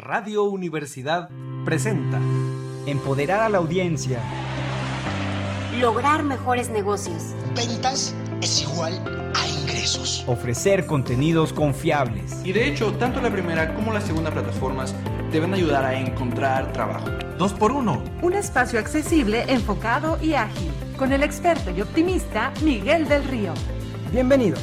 Radio Universidad presenta Empoderar a la audiencia. Lograr mejores negocios. Ventas es igual a ingresos. Ofrecer contenidos confiables. Y de hecho, tanto la primera como la segunda plataformas deben ayudar a encontrar trabajo. Dos por uno. Un espacio accesible, enfocado y ágil. Con el experto y optimista Miguel del Río. Bienvenidos.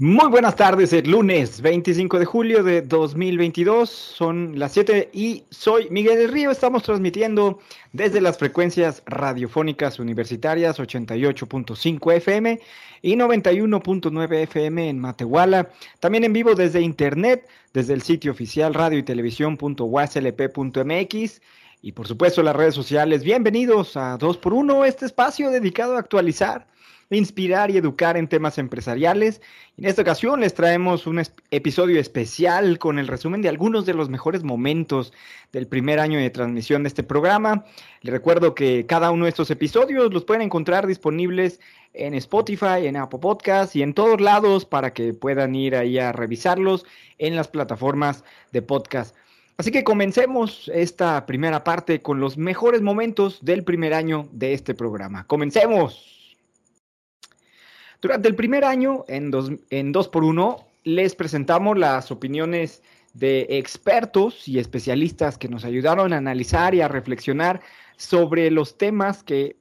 Muy buenas tardes, es lunes 25 de julio de 2022, son las 7 y soy Miguel del Río, estamos transmitiendo desde las frecuencias radiofónicas universitarias 88.5 FM y 91.9 FM en Matehuala, también en vivo desde internet, desde el sitio oficial radio y televisión.waslp.mx y por supuesto las redes sociales. Bienvenidos a 2x1, este espacio dedicado a actualizar inspirar y educar en temas empresariales. En esta ocasión les traemos un episodio especial con el resumen de algunos de los mejores momentos del primer año de transmisión de este programa. Les recuerdo que cada uno de estos episodios los pueden encontrar disponibles en Spotify, en Apple Podcasts y en todos lados para que puedan ir ahí a revisarlos en las plataformas de podcast. Así que comencemos esta primera parte con los mejores momentos del primer año de este programa. Comencemos. Durante el primer año, en 2 en dos por 1 les presentamos las opiniones de expertos y especialistas que nos ayudaron a analizar y a reflexionar sobre los temas que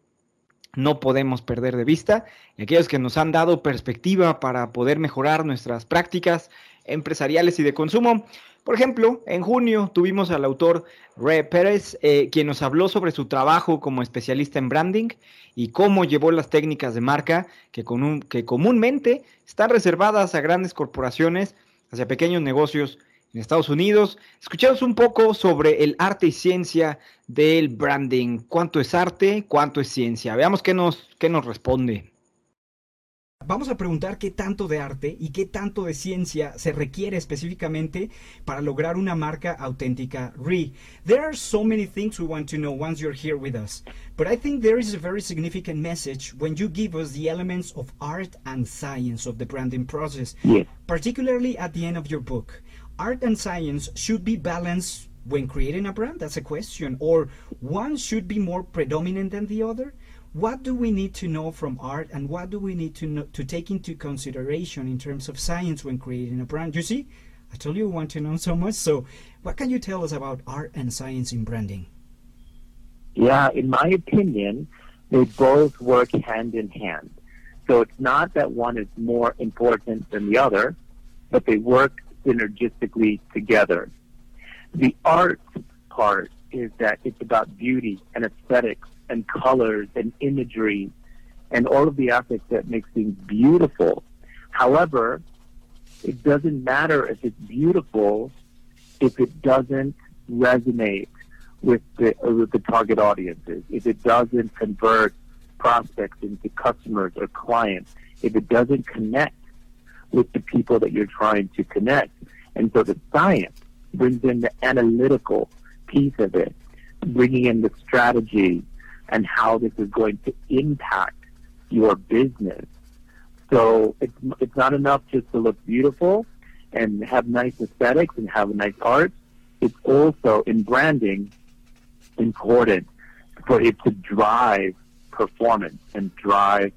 no podemos perder de vista, y aquellos que nos han dado perspectiva para poder mejorar nuestras prácticas empresariales y de consumo. Por ejemplo, en junio tuvimos al autor Ray Pérez, eh, quien nos habló sobre su trabajo como especialista en branding y cómo llevó las técnicas de marca que, que comúnmente están reservadas a grandes corporaciones hacia pequeños negocios en Estados Unidos. Escuchamos un poco sobre el arte y ciencia del branding. ¿Cuánto es arte? ¿Cuánto es ciencia? Veamos qué nos, qué nos responde. Vamos a preguntar qué tanto de arte y qué tanto de ciencia se requiere específicamente para lograr una marca auténtica RE. There are so many things we want to know once you're here with us, but I think there is a very significant message when you give us the elements of art and science of the branding process, particularly at the end of your book. Art and science should be balanced when creating a brand? That's a question. Or one should be more predominant than the other? What do we need to know from art and what do we need to know, to take into consideration in terms of science when creating a brand? You see i told you you want to know so much so what can you tell us about art and science in branding? Yeah in my opinion they both work hand in hand. So it's not that one is more important than the other but they work synergistically together. The art part is that it's about beauty and aesthetics and colors and imagery and all of the aspects that makes things beautiful. However, it doesn't matter if it's beautiful if it doesn't resonate with the uh, with the target audiences, if it doesn't convert prospects into customers or clients, if it doesn't connect with the people that you're trying to connect. And so the science brings in the analytical piece of it, bringing in the strategy, and how this is going to impact your business. So it's it's not enough just to look beautiful and have nice aesthetics and have nice art. It's also in branding important for it to drive performance and drive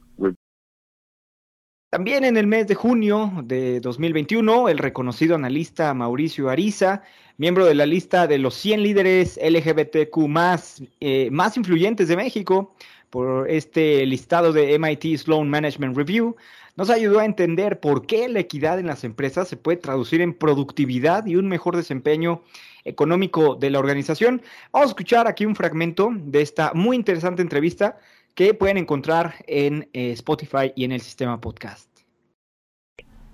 También en el mes de junio de 2021, el reconocido analista Mauricio Ariza miembro de la lista de los 100 líderes LGBTQ más, eh, más influyentes de México por este listado de MIT Sloan Management Review, nos ayudó a entender por qué la equidad en las empresas se puede traducir en productividad y un mejor desempeño económico de la organización. Vamos a escuchar aquí un fragmento de esta muy interesante entrevista que pueden encontrar en eh, Spotify y en el sistema podcast.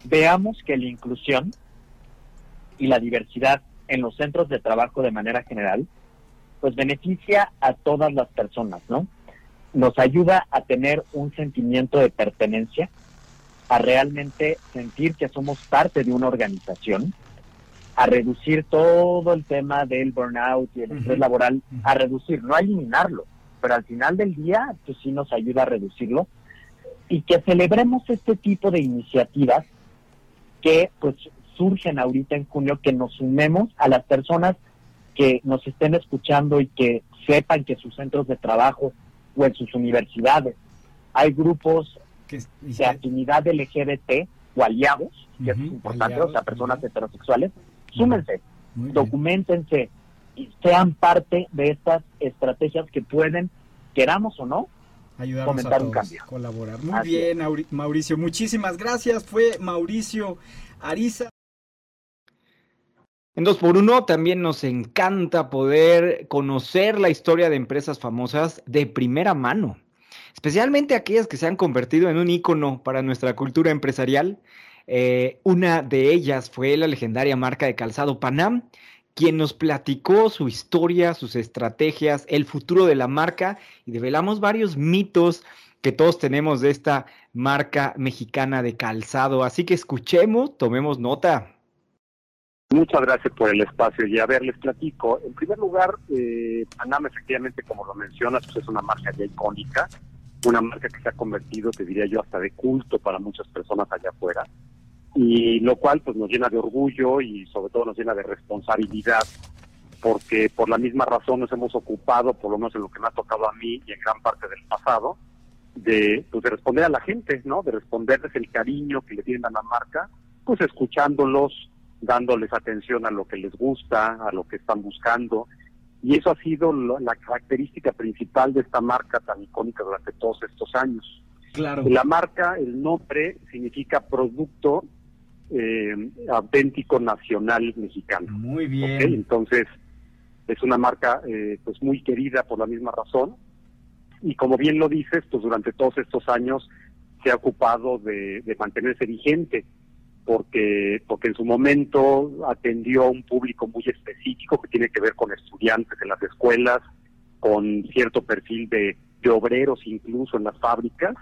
Veamos que la inclusión y la diversidad en los centros de trabajo de manera general, pues beneficia a todas las personas, ¿no? Nos ayuda a tener un sentimiento de pertenencia, a realmente sentir que somos parte de una organización, a reducir todo el tema del burnout y el estrés laboral, a reducir, no a eliminarlo, pero al final del día, pues sí nos ayuda a reducirlo. Y que celebremos este tipo de iniciativas que pues surgen ahorita en junio que nos sumemos a las personas que nos estén escuchando y que sepan que sus centros de trabajo o en sus universidades hay grupos de afinidad LGBT o aliados, que es importante, o sea, personas heterosexuales, súmense, documentense y sean parte de estas estrategias que pueden, queramos o no, ayudarnos a todos, un cambio. colaborar. Muy bien, Mauricio, muchísimas gracias. Fue Mauricio Ariza. En 2x1 también nos encanta poder conocer la historia de empresas famosas de primera mano, especialmente aquellas que se han convertido en un icono para nuestra cultura empresarial. Eh, una de ellas fue la legendaria marca de calzado Panam, quien nos platicó su historia, sus estrategias, el futuro de la marca y develamos varios mitos que todos tenemos de esta marca mexicana de calzado. Así que escuchemos, tomemos nota. Muchas gracias por el espacio. Y a ver, les platico. En primer lugar, eh, Panam, efectivamente, como lo mencionas, pues es una marca ya icónica, una marca que se ha convertido, te diría yo, hasta de culto para muchas personas allá afuera. Y lo cual pues nos llena de orgullo y sobre todo nos llena de responsabilidad, porque por la misma razón nos hemos ocupado, por lo menos en lo que me ha tocado a mí y en gran parte del pasado, de, pues, de responder a la gente, ¿no? De responderles el cariño que le tienen a la marca, pues escuchándolos, dándoles atención a lo que les gusta, a lo que están buscando. Y eso ha sido la característica principal de esta marca tan icónica durante todos estos años. Claro. La marca, el nombre, significa producto eh, auténtico nacional mexicano. Muy bien. Entonces, es una marca eh, pues muy querida por la misma razón. Y como bien lo dices, pues durante todos estos años se ha ocupado de, de mantenerse vigente porque, porque en su momento atendió a un público muy específico que tiene que ver con estudiantes en las escuelas, con cierto perfil de, obreros incluso en las fábricas,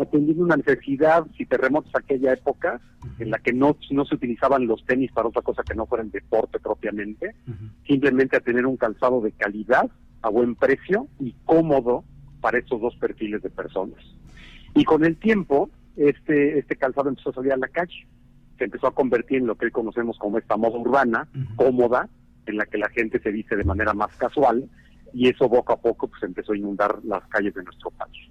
atendiendo una necesidad, si te remontas a aquella época, en la que no, no se utilizaban los tenis para otra cosa que no fuera el deporte propiamente, simplemente a tener un calzado de calidad, a buen precio y cómodo para estos dos perfiles de personas. Y con el tiempo, este, este calzado empezó a salir a la calle se empezó a convertir en lo que hoy conocemos como esta moda urbana, cómoda, en la que la gente se viste de manera más casual, y eso poco a poco pues empezó a inundar las calles de nuestro país.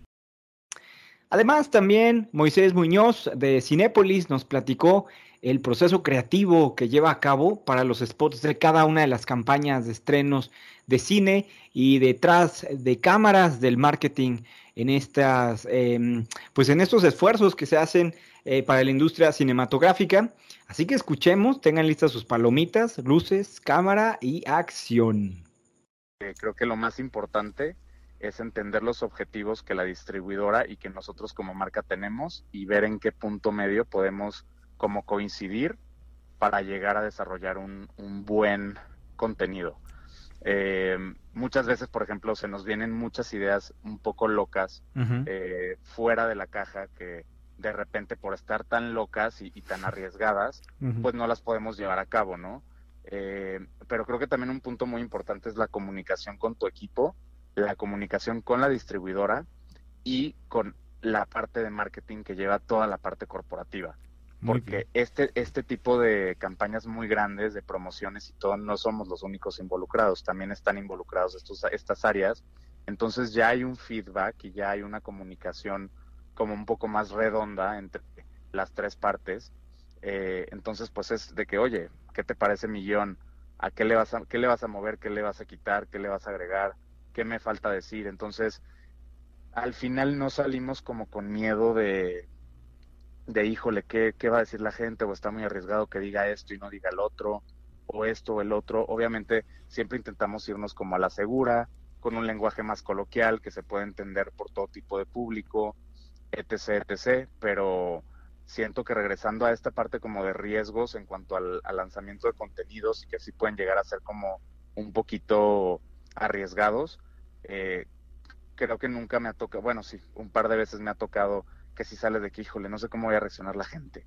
Además, también Moisés Muñoz de Cinépolis nos platicó el proceso creativo que lleva a cabo para los spots de cada una de las campañas de estrenos de cine y detrás de cámaras del marketing en estas, em, pues en estos esfuerzos que se hacen eh, para la industria cinematográfica. Así que escuchemos, tengan listas sus palomitas, luces, cámara y acción. Eh, creo que lo más importante es entender los objetivos que la distribuidora y que nosotros como marca tenemos y ver en qué punto medio podemos como coincidir para llegar a desarrollar un, buen contenido. Eh, muchas veces, por ejemplo, se nos vienen muchas ideas un poco locas fuera de la caja que de repente por estar tan locas y, tan arriesgadas, pues no las podemos llevar a cabo, ¿no? Eh, pero creo que también un punto muy importante es la comunicación con tu equipo, la comunicación con la distribuidora y con la parte de marketing que lleva toda la parte corporativa. Porque este, este tipo de campañas muy grandes, de promociones y todo, no somos los únicos involucrados, también están involucrados estos, estas áreas. Entonces ya hay un feedback y ya hay una comunicación como un poco más redonda entre las tres partes. Eh, entonces, pues es de que, oye, ¿qué te parece mi guion? ¿A qué le, vas a, qué le vas a mover? ¿Qué le vas a quitar? ¿Qué le vas a agregar? ¿Qué me falta decir? Entonces, al final no salimos como con miedo de, de híjole, ¿qué, ¿qué va a decir la gente? O está muy arriesgado que diga esto y no diga el otro, o esto o el otro. Obviamente, siempre intentamos irnos como a la segura, con un lenguaje más coloquial que se puede entender por todo tipo de público, etc., etc., pero siento que regresando a esta parte como de riesgos en cuanto al, lanzamiento de contenidos y que sí pueden llegar a ser como un poquito arriesgados, eh, creo que nunca me ha tocado, bueno, sí, un par de veces me ha tocado que si sale de que, híjole, no sé cómo voy a reaccionar la gente.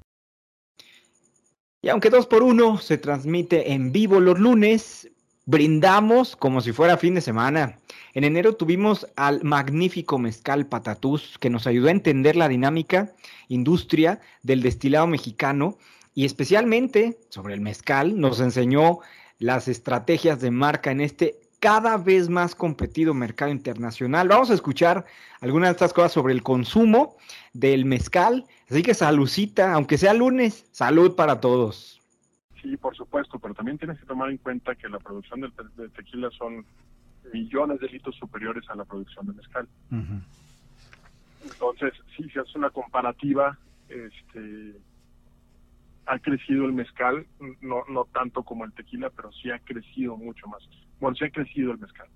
Y aunque dos por uno se transmite en vivo los lunes, brindamos como si fuera fin de semana. En enero tuvimos al magnífico mezcal Patatús, que nos ayudó a entender la dinámica industria del destilado mexicano y especialmente sobre el mezcal, nos enseñó las estrategias de marca en este cada vez más competido mercado internacional. Vamos a escuchar algunas de estas cosas sobre el consumo del mezcal. Así que saludcita, aunque sea lunes, salud para todos. Sí, por supuesto, pero también tienes que tomar en cuenta que la producción del, tequila son millones de litros superiores a la producción de mezcal. Entonces, sí, si haces una comparativa, este, ha crecido el mezcal, no, no tanto como el tequila, pero sí ha crecido mucho más. Bueno, sí ha crecido el mezcal.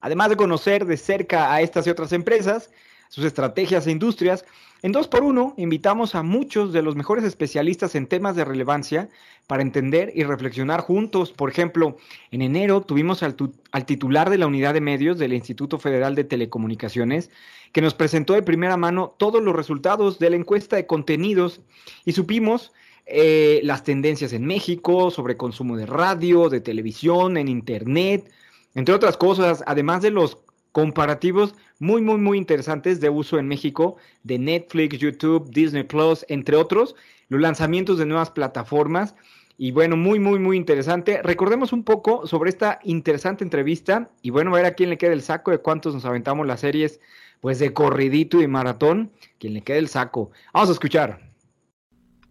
Además de conocer de cerca a estas y otras empresas, sus estrategias e industrias, en 2x1 invitamos a muchos de los mejores especialistas en temas de relevancia para entender y reflexionar juntos. Por ejemplo, en enero tuvimos al, al, titular de la unidad de medios del Instituto Federal de Telecomunicaciones, que nos presentó de primera mano todos los resultados de la encuesta de contenidos y supimos eh, las tendencias en México sobre consumo de radio, de televisión, en Internet, entre otras cosas, además de los comparativos muy, muy, muy interesantes de uso en México de Netflix, YouTube, Disney Plus, entre otros, los lanzamientos de nuevas plataformas. Y bueno, muy, muy, muy interesante. Recordemos un poco sobre esta interesante entrevista y bueno, a ver a quién le queda el saco de cuántos nos aventamos las series, pues de corridito y maratón, quien le quede el saco. Vamos a escuchar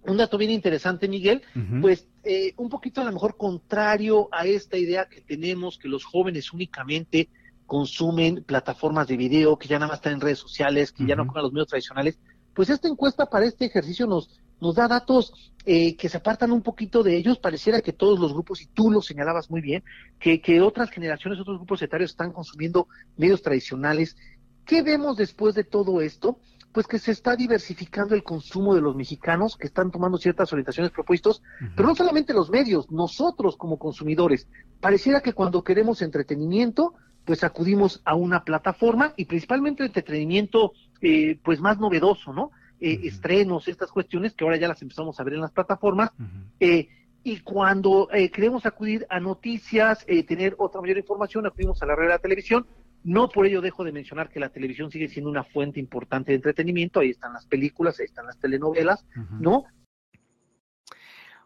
un dato bien interesante, Miguel, pues eh, un poquito a lo mejor contrario a esta idea que tenemos que los jóvenes únicamente consumen plataformas de video, que ya nada más están en redes sociales, que ya no comen los medios tradicionales, pues esta encuesta para este ejercicio nos, nos da datos eh, que se apartan un poquito de ellos. Pareciera que todos los grupos, y tú lo señalabas muy bien, que, que otras generaciones, otros grupos etarios están consumiendo medios tradicionales. ¿Qué vemos después de todo esto? Pues que se está diversificando el consumo de los mexicanos, que están tomando ciertas orientaciones propuestos, pero no solamente los medios, nosotros como consumidores. Pareciera que cuando queremos entretenimiento, pues acudimos a una plataforma y principalmente entretenimiento eh, pues más novedoso, ¿no? Eh, estrenos, estas cuestiones que ahora ya las empezamos a ver en las plataformas. Eh, y cuando queremos acudir a noticias, tener otra mayor información, acudimos a la red de la televisión, no por ello dejo de mencionar que la televisión sigue siendo una fuente importante de entretenimiento, ahí están las películas, ahí están las telenovelas, ¿no?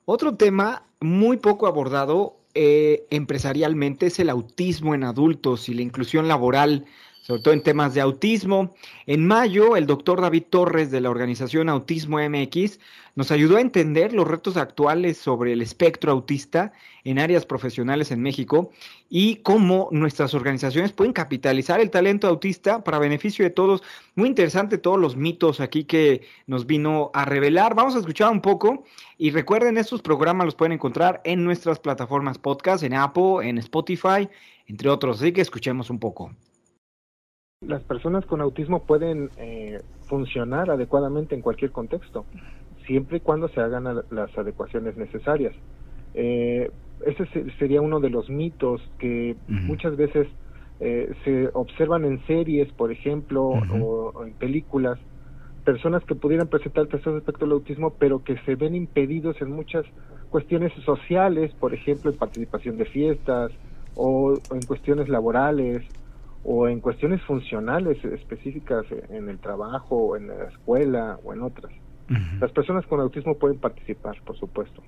Otro tema muy poco abordado eh, empresarialmente es el autismo en adultos y la inclusión laboral sobre todo en temas de autismo. En mayo, el doctor David Torres de la organización Autismo MX nos ayudó a entender los retos actuales sobre el espectro autista en áreas profesionales en México y cómo nuestras organizaciones pueden capitalizar el talento autista para beneficio de todos. Muy interesante todos los mitos aquí que nos vino a revelar. Vamos a escuchar un poco y recuerden, estos programas los pueden encontrar en nuestras plataformas podcast, en Apple, en Spotify, entre otros. Así que escuchemos un poco. Las personas con autismo pueden eh, funcionar adecuadamente en cualquier contexto, siempre y cuando se hagan las adecuaciones necesarias. Eh, ese sería uno de los mitos que muchas veces eh, se observan en series, por ejemplo, o, en películas, personas que pudieran presentar el trastorno aspecto del autismo, pero que se ven impedidos en muchas cuestiones sociales, por ejemplo, en participación de fiestas o en cuestiones laborales o en cuestiones funcionales específicas en el trabajo, o en la escuela o en otras. Las personas con autismo pueden participar, por supuesto.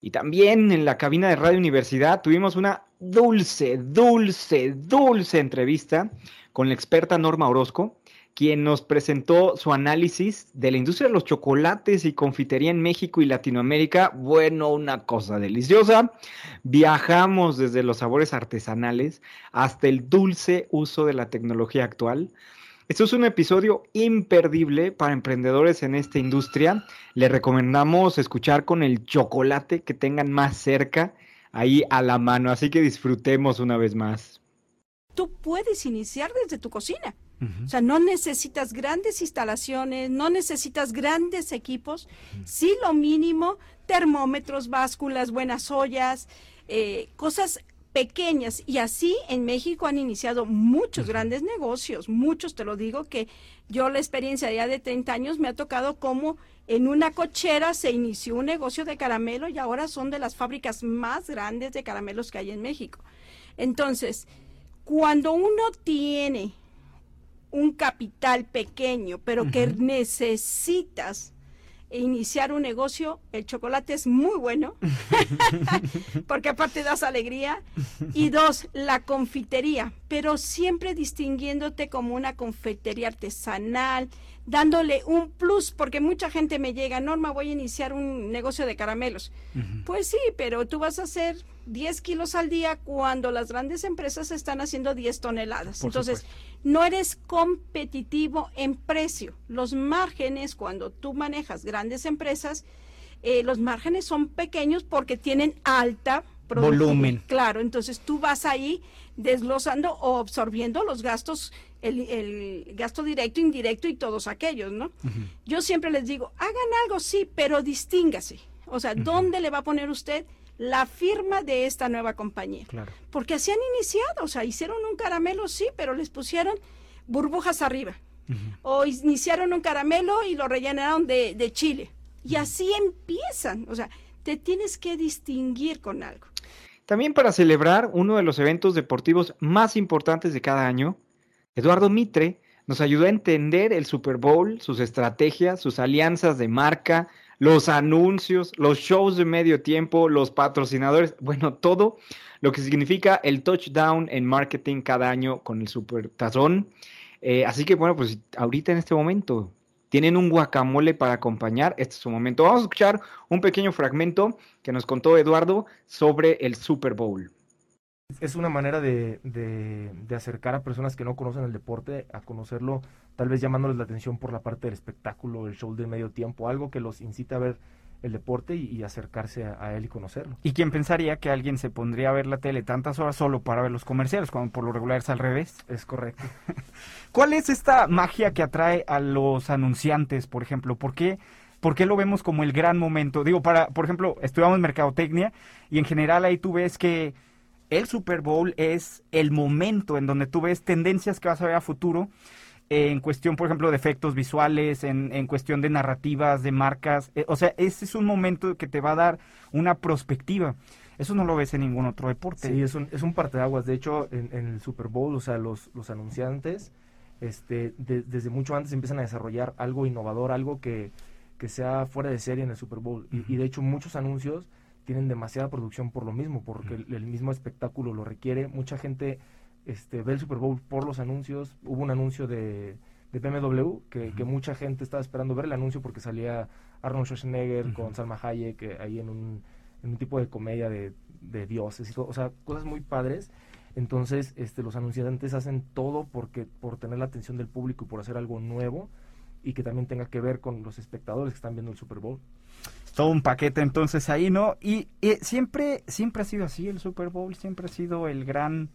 Y también en la cabina de Radio Universidad tuvimos una dulce, dulce, dulce entrevista con la experta Norma Orozco, quien nos presentó su análisis de la industria de los chocolates y confitería en México y Latinoamérica. Bueno, una cosa deliciosa. Viajamos desde los sabores artesanales hasta el dulce uso de la tecnología actual. Esto es un episodio imperdible para emprendedores en esta industria. Les recomendamos escuchar con el chocolate que tengan más cerca, ahí a la mano. Así que disfrutemos una vez más. Tú puedes iniciar desde tu cocina. O sea, no necesitas grandes instalaciones, no necesitas grandes equipos, sí lo mínimo, termómetros, básculas, buenas ollas, eh, cosas pequeñas. Y así en México han iniciado muchos grandes negocios, muchos, te lo digo, que yo la experiencia ya de 30 años me ha tocado como en una cochera se inició un negocio de caramelo y ahora son de las fábricas más grandes de caramelos que hay en México. Entonces, cuando uno tiene un capital pequeño, pero que necesitas iniciar un negocio, el chocolate es muy bueno, porque aparte das alegría. Y dos, la confitería, pero siempre distinguiéndote como una confitería artesanal, dándole un plus, porque mucha gente me llega, Norma, voy a iniciar un negocio de caramelos. Pues sí, pero tú vas a hacer 10 kilos al día cuando las grandes empresas están haciendo 10 toneladas. Entonces, no eres competitivo en precio. Los márgenes, cuando tú manejas grandes empresas, eh, los márgenes son pequeños porque tienen alta volumen. Claro, entonces tú vas ahí desglosando o absorbiendo los gastos, el, gasto directo, indirecto y todos aquellos, ¿no? Yo siempre les digo, hagan algo, sí, pero distíngase. O sea, ¿dónde le va a poner usted la firma de esta nueva compañía. Porque así han iniciado, o sea, hicieron un caramelo, sí, pero les pusieron burbujas arriba. O iniciaron un caramelo y lo rellenaron de, de chile. Y así empiezan, o sea, te tienes que distinguir con algo. También para celebrar uno de los eventos deportivos más importantes de cada año, Eduardo Mitre nos ayudó a entender el Super Bowl, sus estrategias, sus alianzas de marca, los anuncios, los shows de medio tiempo, los patrocinadores, bueno, todo lo que significa el touchdown en marketing cada año con el Super Tazón. Eh, así que bueno, pues ahorita en este momento tienen un guacamole para acompañar, este es su momento. Vamos a escuchar un pequeño fragmento que nos contó Eduardo sobre el Super Bowl. Es una manera de, de, acercar a personas que no conocen el deporte a conocerlo, tal vez llamándoles la atención por la parte del espectáculo, el show de medio tiempo, algo que los incite a ver el deporte y, acercarse a, él y conocerlo. ¿Y quién pensaría que alguien se pondría a ver la tele tantas horas solo para ver los comerciales, cuando por lo regular es al revés? Es correcto. ¿Cuál es esta magia que atrae a los anunciantes, por ejemplo? ¿Por qué, ¿Por qué lo vemos como el gran momento? Digo, para, por ejemplo, estudiamos mercadotecnia y en general ahí tú ves que el Super Bowl es el momento en donde tú ves tendencias que vas a ver a futuro en cuestión, por ejemplo, de efectos visuales, en, en cuestión de narrativas, de marcas. Eh, o sea, ese es un momento que te va a dar una perspectiva. Eso no lo ves en ningún otro deporte. Sí, es un, es un parteaguas. De hecho, en, el Super Bowl, o sea, los, los anunciantes, este, desde mucho antes empiezan a desarrollar algo innovador, algo que, que sea fuera de serie en el Super Bowl. y, de hecho, muchos anuncios tienen demasiada producción por lo mismo, porque el, mismo espectáculo lo requiere. Mucha gente este, ve el Super Bowl por los anuncios. Hubo un anuncio de, de BMW que, que, mucha gente estaba esperando ver el anuncio porque salía Arnold Schwarzenegger con Salma Hayek eh, ahí en un, en un tipo de comedia de, de dioses y todo, o sea, cosas muy padres. Entonces, este, los anunciantes hacen todo porque, por tener la atención del público y por hacer algo nuevo y que también tenga que ver con los espectadores que están viendo el Super Bowl todo un paquete entonces ahí, ¿no? Y, siempre, siempre ha sido así el Super Bowl, siempre ha sido el gran,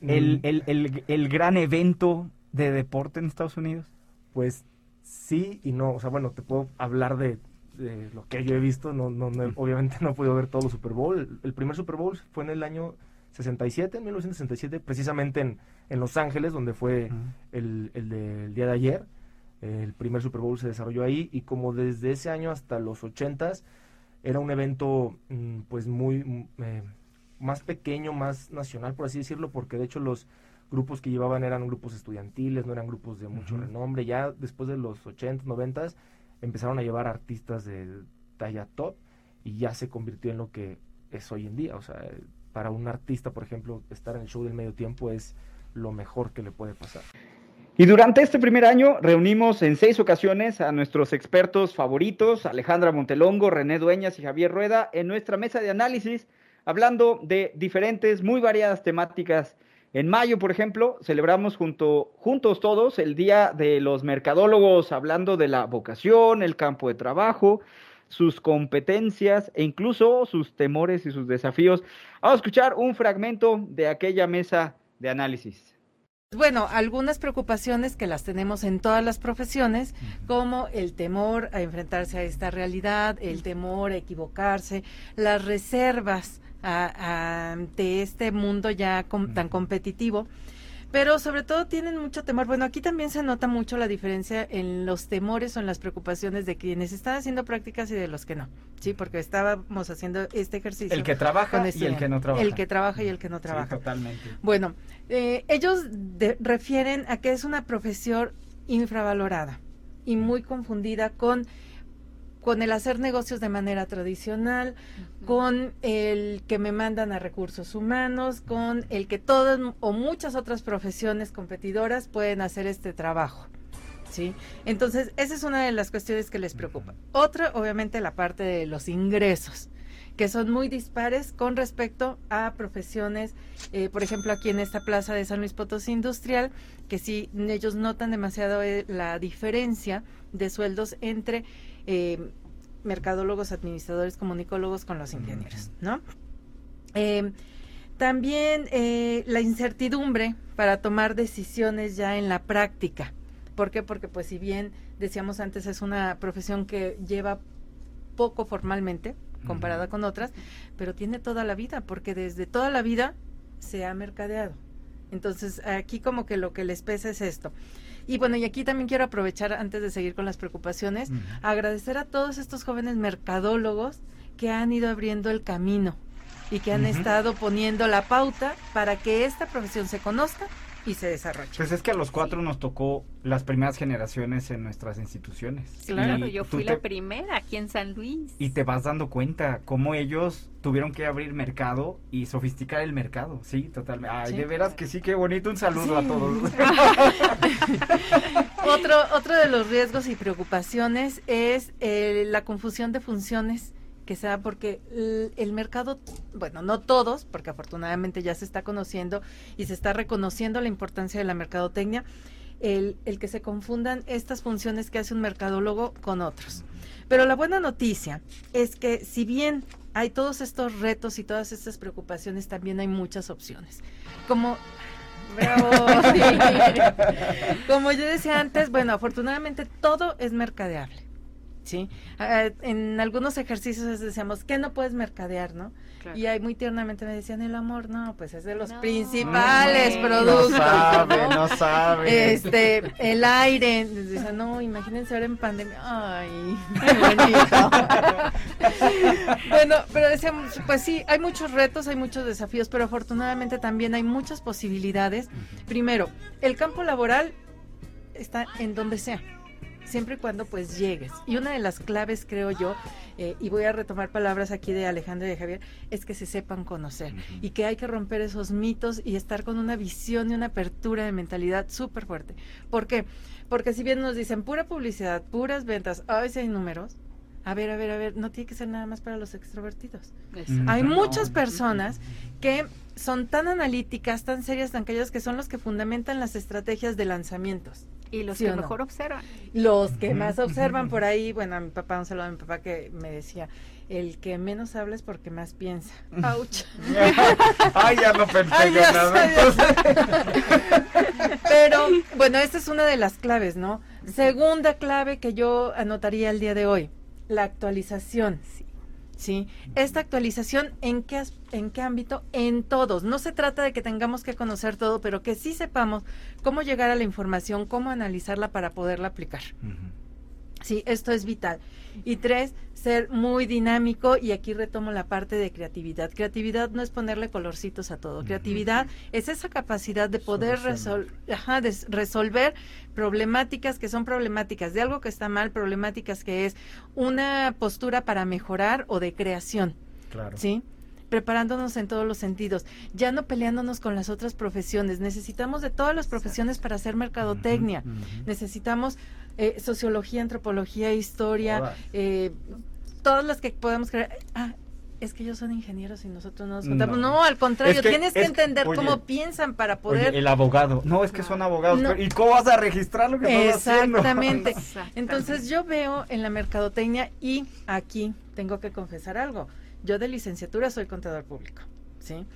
el, mm. el, el, gran evento de deporte en Estados Unidos. Pues sí y no, o sea, bueno, te puedo hablar de, lo que yo he visto, no, no, obviamente no he podido ver todo el Super Bowl. El primer Super Bowl fue en el año 67, en 1967, precisamente en, en Los Ángeles, donde fue el, el del día de ayer el primer Super Bowl se desarrolló ahí y como desde ese año hasta los 80 era un evento mm, pues muy mm, eh, más pequeño, más nacional por así decirlo, porque de hecho los grupos que llevaban eran grupos estudiantiles, no eran grupos de mucho renombre. Ya después de los 80, 90 empezaron a llevar artistas de talla top y ya se convirtió en lo que es hoy en día. O sea, para un artista, por ejemplo, estar en el show del medio tiempo es lo mejor que le puede pasar. Y durante este primer año reunimos en seis ocasiones a nuestros expertos favoritos, Alejandra Montelongo, René Dueñas y Javier Rueda, en nuestra mesa de análisis, hablando de diferentes, muy variadas temáticas. En mayo, por ejemplo, celebramos junto, juntos todos el Día de los Mercadólogos, hablando de la vocación, el campo de trabajo, sus competencias e incluso sus temores y sus desafíos. Vamos a escuchar un fragmento de aquella mesa de análisis. Bueno, algunas preocupaciones que las tenemos en todas las profesiones, como el temor a enfrentarse a esta realidad, el temor a equivocarse, las reservas ante este mundo ya tan competitivo pero sobre todo tienen mucho temor. Bueno, aquí también se nota mucho la diferencia en los temores o en las preocupaciones de quienes están haciendo prácticas y de los que no. Sí, porque estábamos haciendo este ejercicio. El que trabaja y el que no trabaja. El que trabaja y el que no trabaja. totalmente. Bueno, eh, ellos refieren a que es una profesión infravalorada y muy confundida con con el hacer negocios de manera tradicional, con el que me mandan a recursos humanos, con el que todas o muchas otras profesiones competidoras pueden hacer este trabajo. ¿Sí? Entonces, esa es una de las cuestiones que les preocupa. Otra, obviamente, la parte de los ingresos que son muy dispares con respecto a profesiones, eh, por ejemplo, aquí en esta plaza de San Luis Potosí Industrial, que sí, ellos notan demasiado eh, la diferencia de sueldos entre eh, mercadólogos, administradores, comunicólogos con los ingenieros, ¿no? también la incertidumbre para tomar decisiones ya en la práctica. ¿Por qué? Porque pues si bien decíamos antes es una profesión que lleva poco formalmente, comparada con otras, pero tiene toda la vida, porque desde toda la vida se ha mercadeado. Entonces, aquí como que lo que les pesa es esto. Y bueno, y aquí también quiero aprovechar, antes de seguir con las preocupaciones, agradecer a todos estos jóvenes mercadólogos que han ido abriendo el camino y que han estado poniendo la pauta para que esta profesión se conozca y se desarrolle. Pues es que a los cuatro nos tocó las primeras generaciones en nuestras instituciones. Claro, yo fui la primera aquí en San Luis. Y te vas dando cuenta cómo ellos tuvieron que abrir mercado y sofisticar el mercado. Sí, totalmente. Ay, de veras que sí, qué bonito. Un saludo a todos. otro, otro de los riesgos y preocupaciones es eh, la confusión de funciones que sea porque el, mercado, bueno, no todos, porque afortunadamente ya se está conociendo y se está reconociendo la importancia de la mercadotecnia, el, el que se confundan estas funciones que hace un mercadólogo con otros. Pero la buena noticia es que si bien hay todos estos retos y todas estas preocupaciones, también hay muchas opciones. Como Como yo decía antes, bueno, afortunadamente todo es mercadeable. ¿Sí? En algunos ejercicios decíamos, que no puedes mercadear, no? Y ahí muy tiernamente me decían, el amor, no, pues es de los principales productos. No sabe, ¿no? sabe. Este, el aire, dicen, no, imagínense ahora en pandemia, ay, qué bonito. bueno, pero decíamos, pues sí, hay muchos retos, hay muchos desafíos, pero afortunadamente también hay muchas posibilidades. Primero, el campo laboral está en donde sea siempre y cuando pues llegues. Y una de las claves, creo yo, eh, y voy a retomar palabras aquí de Alejandro y de Javier, es que se sepan conocer y que hay que romper esos mitos y estar con una visión y una apertura de mentalidad súper fuerte. ¿Por qué? Porque si bien nos dicen pura publicidad, puras ventas, a veces hay números, a ver, a ver, a ver, no tiene que ser nada más para los extrovertidos. Hay muchas personas que son tan analíticas, tan serias, tan calladas, que son los que fundamentan las estrategias de lanzamientos. Y los que mejor observan. Los que más observan por ahí, bueno, a mi papá, un saludo a mi papá que me decía, el que menos habla es porque más piensa. ¡Auch! Ay, ya no pensé nada. Pero, bueno, esta es una de las claves, ¿no? Segunda clave que yo anotaría el día de hoy, la actualización. Sí. ¿Sí? Esta actualización, ¿en qué, ¿en qué ámbito? En todos. No se trata de que tengamos que conocer todo, pero que sí sepamos cómo llegar a la información, cómo analizarla para poderla aplicar. Sí, esto es vital. Y tres, ser muy dinámico y aquí retomo la parte de creatividad. Creatividad no es ponerle colorcitos a todo. Creatividad es esa capacidad de poder resolver problemáticas que son problemáticas de algo que está mal, problemáticas que es una postura para mejorar o de creación. Claro. ¿Sí? preparándonos en todos los sentidos, ya no peleándonos con las otras profesiones. Necesitamos de todas las profesiones para hacer mercadotecnia. Necesitamos eh, sociología, antropología, historia, eh, todas las que podemos creer. Ah, es que ellos son ingenieros y nosotros no nos contamos. No, al contrario, tienes que entender cómo piensan para poder. el abogado. No, es que son abogados. ¿Y cómo vas a registrar lo que estás Exactamente. Entonces, yo veo en la mercadotecnia y aquí tengo que confesar algo. Yo de licenciatura soy contador público, ¿sí?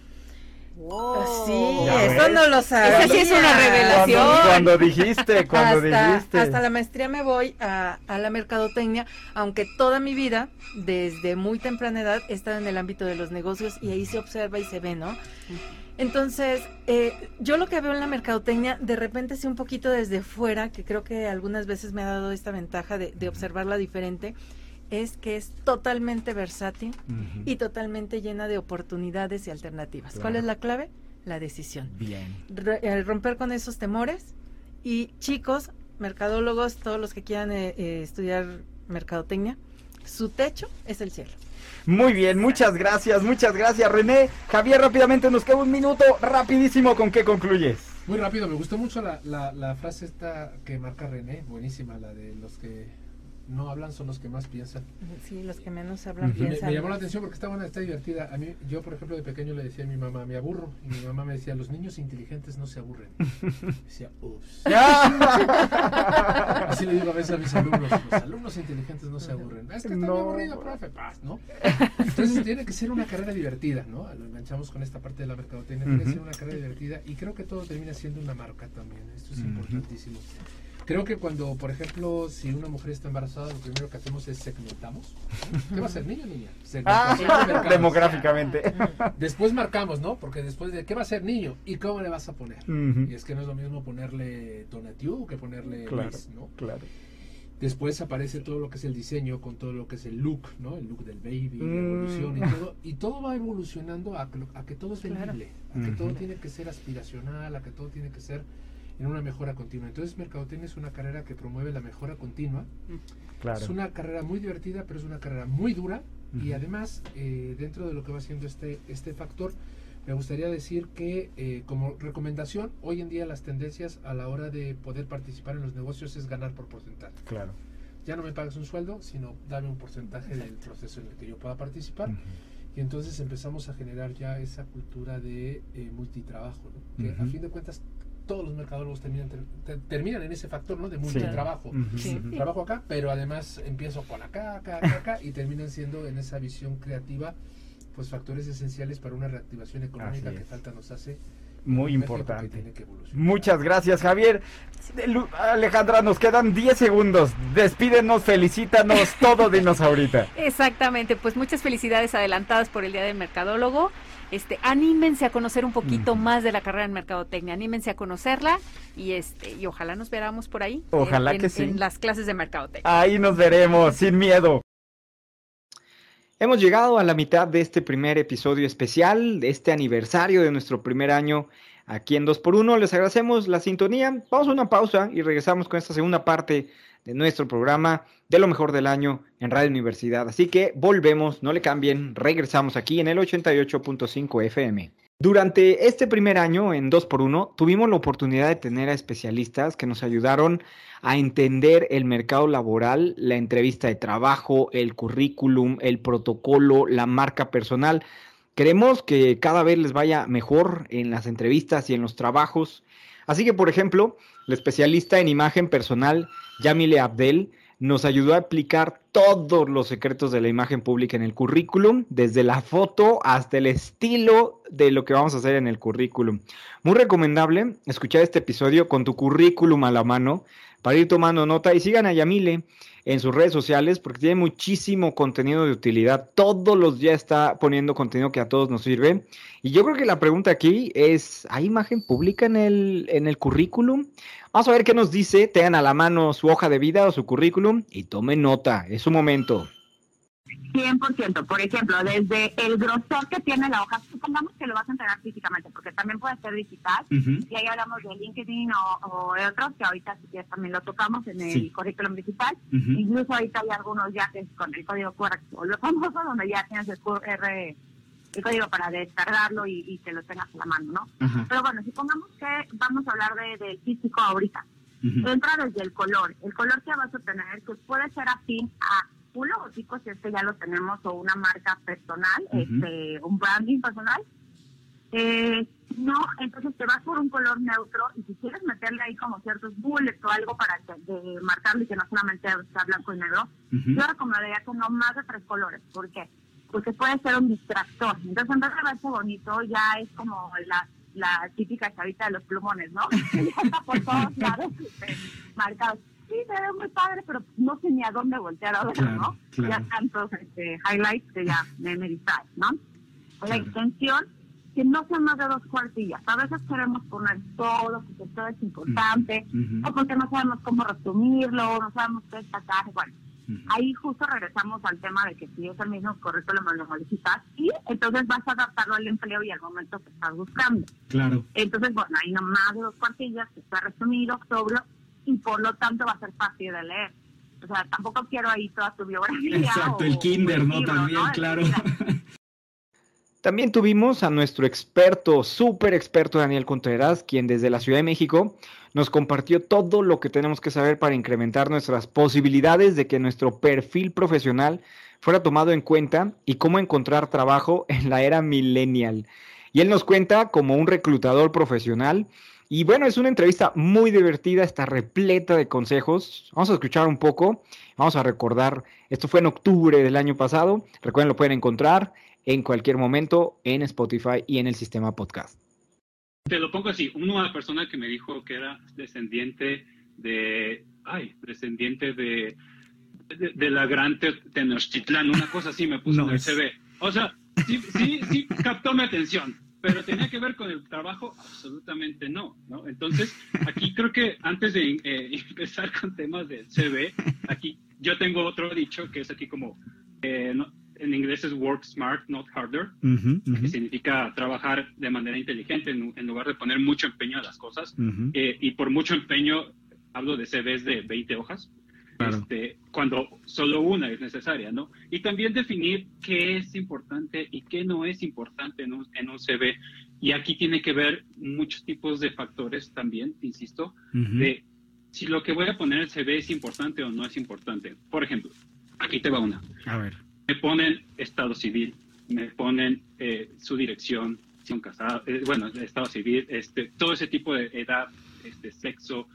Wow. Sí, eso no lo sabía. Esa sí es una revelación. Cuando, dijiste, cuando dijiste. Hasta la maestría me voy a, a, la mercadotecnia, aunque toda mi vida, desde muy temprana edad, he estado en el ámbito de los negocios y ahí se observa y se ve, ¿no? Entonces, eh, yo lo que veo en la mercadotecnia, de repente sí un poquito desde fuera, que creo que algunas veces me ha dado esta ventaja de, de observarla diferente, es que es totalmente versátil y totalmente llena de oportunidades y alternativas. ¿Cuál es la clave? La decisión. Bien. Eh, romper con esos temores y chicos, mercadólogos, todos los que quieran eh, eh, estudiar mercadotecnia, su techo es el cielo. Muy bien, muchas gracias, muchas gracias René. Javier, rápidamente nos queda un minuto, rapidísimo, ¿con qué concluyes? Muy rápido, me gustó mucho la, la, la frase esta que marca René, buenísima, la de los que no hablan son los que más piensan. Sí, los que menos hablan Me, piensan. me llamó la atención porque está buena, está divertida. A mí, yo por ejemplo de pequeño le decía a mi mamá, me aburro. Y mi mamá me decía, los niños inteligentes no se aburren. decía, ups. Así le digo a veces a mis alumnos, los alumnos inteligentes no se aburren. Es que está muy No. aburrido, profe, paz, ¿no? Entonces tiene que ser una carrera divertida, ¿no? Lo enganchamos con esta parte de la mercadotecnia, tiene que ser una carrera divertida y creo que todo termina siendo una marca también. Esto es importantísimo. Creo que cuando, por ejemplo, si una mujer está embarazada, lo primero que hacemos es segmentamos. ¿Qué va a ser, niño o niña? Ah, demográficamente. Después marcamos, ¿no? Porque después de ¿qué va a ser niño? ¿Y cómo le vas a poner? Y es que no es lo mismo ponerle Donatiu que ponerle Claro, Luis, ¿no? claro. Después aparece todo lo que es el diseño con todo lo que es el look, ¿no? El look del baby, la Mm. evolución y todo. Y todo va evolucionando a que, lo- a que todo es Claro. vendible, a que todo tiene que ser aspiracional, a que todo tiene que ser en una mejora continua. Entonces, Mercadotecnia es una carrera que promueve la mejora continua. Claro. Es una carrera muy divertida, pero es una carrera muy dura. Y Ujú. además, eh, dentro de lo que va siendo este, este factor, me gustaría decir que eh, como recomendación, hoy en día las tendencias a la hora de poder participar en los negocios es ganar por porcentaje. Claro. Ya no me pagas un sueldo, sino dame un porcentaje del proceso en el que yo pueda participar. Y entonces empezamos a generar ya esa cultura de eh, multitrabajo, ¿no? que a Ujú. fin de cuentas todos los mercadólogos terminan, ter- ter- terminan en ese factor ¿no? de Sí. multitrabajo. Sí. ujú. Trabajo acá, pero además empiezo con acá, acá, acá, acá, y terminan siendo en esa visión creativa pues factores esenciales para una reactivación económica que falta nos hace Muy importante. Muchas gracias, Javier. Alejandra, nos quedan 10 segundos. Despídenos, felicítanos, todo dinos ahorita. Exactamente, pues muchas felicidades adelantadas por el Día del Mercadólogo. Este, anímense a conocer un poquito más de la carrera en mercadotecnia, anímense a conocerla y este y ojalá nos veramos por ahí. Ojalá en- que en- sí. En las clases de mercadotecnia. Ahí nos veremos, sin miedo. Hemos llegado a la mitad de este primer episodio especial, de este aniversario de nuestro primer año aquí en 2x1. Les agradecemos la sintonía. Vamos a una pausa y regresamos con esta segunda parte de nuestro programa de lo mejor del año en Radio Universidad. Así que volvemos, no le cambien, regresamos aquí en el 88.5 FM. Durante este primer año en 2x1 tuvimos la oportunidad de tener a especialistas que nos ayudaron a entender el mercado laboral, la entrevista de trabajo, el currículum, el protocolo, la marca personal. Queremos que cada vez les vaya mejor en las entrevistas y en los trabajos. Así que, por ejemplo, la especialista en imagen personal, Yamile Abdel, nos ayudó a explicar todos los secretos de la imagen pública en el currículum, desde la foto hasta el estilo de lo que vamos a hacer en el currículum. Muy recomendable escuchar este episodio con tu currículum a la mano para ir tomando nota y sigan a Yamile en sus redes sociales porque tiene muchísimo contenido de utilidad. Todos los días está poniendo contenido que a todos nos sirve. Y yo creo que la pregunta aquí es, ¿hay imagen pública en el, en el currículum? Vamos a ver qué nos dice. Tengan a la mano su hoja de vida o su currículum y tomen nota. Es su momento. 100%. Por ejemplo, desde el grosor que tiene la hoja, supongamos que lo vas a entregar físicamente, porque también puede ser digital. Ujú. Y ahí hablamos de LinkedIn o, o de otros, que ahorita si quieres también lo tocamos en el Sí. currículum digital. Ujú. Incluso ahorita hay algunos ya que es con el código QR, o lo famoso, donde ya tienes el QR, el código para descargarlo y, y que lo tengas a la mano, ¿no? Ajá. Pero bueno, supongamos que vamos a hablar de, del físico ahorita. Ujú. Entra desde el color. El color que vas a tener que puede ser afín a un logotipo, si es que ya lo tenemos, o una marca personal, Ujú. este, un branding personal. Eh, no, entonces te vas por un color neutro y si quieres meterle ahí como ciertos bullets o algo para que, de marcarlo y que no solamente sea blanco y negro, Ujú. yo recomendaría que no más de tres colores. ¿Por qué? Porque puede ser un distractor. Entonces, en vez de verse bonito, ya es como la, la típica chavita de los plumones, ¿no? ya está por todos lados este, marcados. Sí, se ve muy padre, pero no sé ni a dónde voltear a ver, Claro, ¿no? claro. Ya tantos este, highlights que ya me, me distraen, ¿no? La Claro. extensión, que no sean más de dos cuartillas. A veces queremos poner todo, porque todo es importante, Ujú. o porque no sabemos cómo resumirlo, no sabemos qué destacar, bueno. Ahí justo regresamos al tema de que si es el mismo currículum lo modificas y entonces vas a adaptarlo al empleo y al momento que estás buscando. Claro. Entonces, bueno, ahí nomás de dos cuartillas, que está resumido, sobrio y por lo tanto va a ser fácil de leer. O sea, tampoco quiero ahí toda tu biografía. Exacto, el kinder, ¿no? También, claro. También tuvimos a nuestro experto, súper experto Daniel Contreras, quien desde la Ciudad de México nos compartió todo lo que tenemos que saber para incrementar nuestras posibilidades de que nuestro perfil profesional fuera tomado en cuenta y cómo encontrar trabajo en la era millennial. Y él nos cuenta como un reclutador profesional. Y bueno, es una entrevista muy divertida, está repleta de consejos. Vamos a escuchar un poco, vamos a recordar, esto fue en octubre del año pasado, recuerden, lo pueden encontrar en cualquier momento en Spotify y en el sistema podcast. Te lo pongo así, una persona que me dijo que era descendiente de, ay, descendiente de, de, la gran Tenochtitlán, una cosa así me puso en el CV. O sea, sí, sí, sí captó mi atención, pero tenía que ver con el trabajo, absolutamente no, ¿no? Entonces, aquí creo que antes de eh, empezar con temas del CV, aquí yo tengo otro dicho que es aquí como, eh, no, en inglés es work smart, not harder, que significa trabajar de manera inteligente en, lugar de poner mucho empeño a las cosas. Eh, y por mucho empeño hablo de CVs de 20 hojas, este, cuando solo una es necesaria, ¿no? Y también definir qué es importante y qué no es importante en un, en un CV. Y aquí tiene que ver muchos tipos de factores también, insisto, de si lo que voy a poner en el CV es importante o no es importante. Por ejemplo, aquí te va una. A ver me ponen estado civil, me ponen eh, su dirección, son casados, eh, bueno, estado civil, este, todo ese tipo de edad, este, sexo,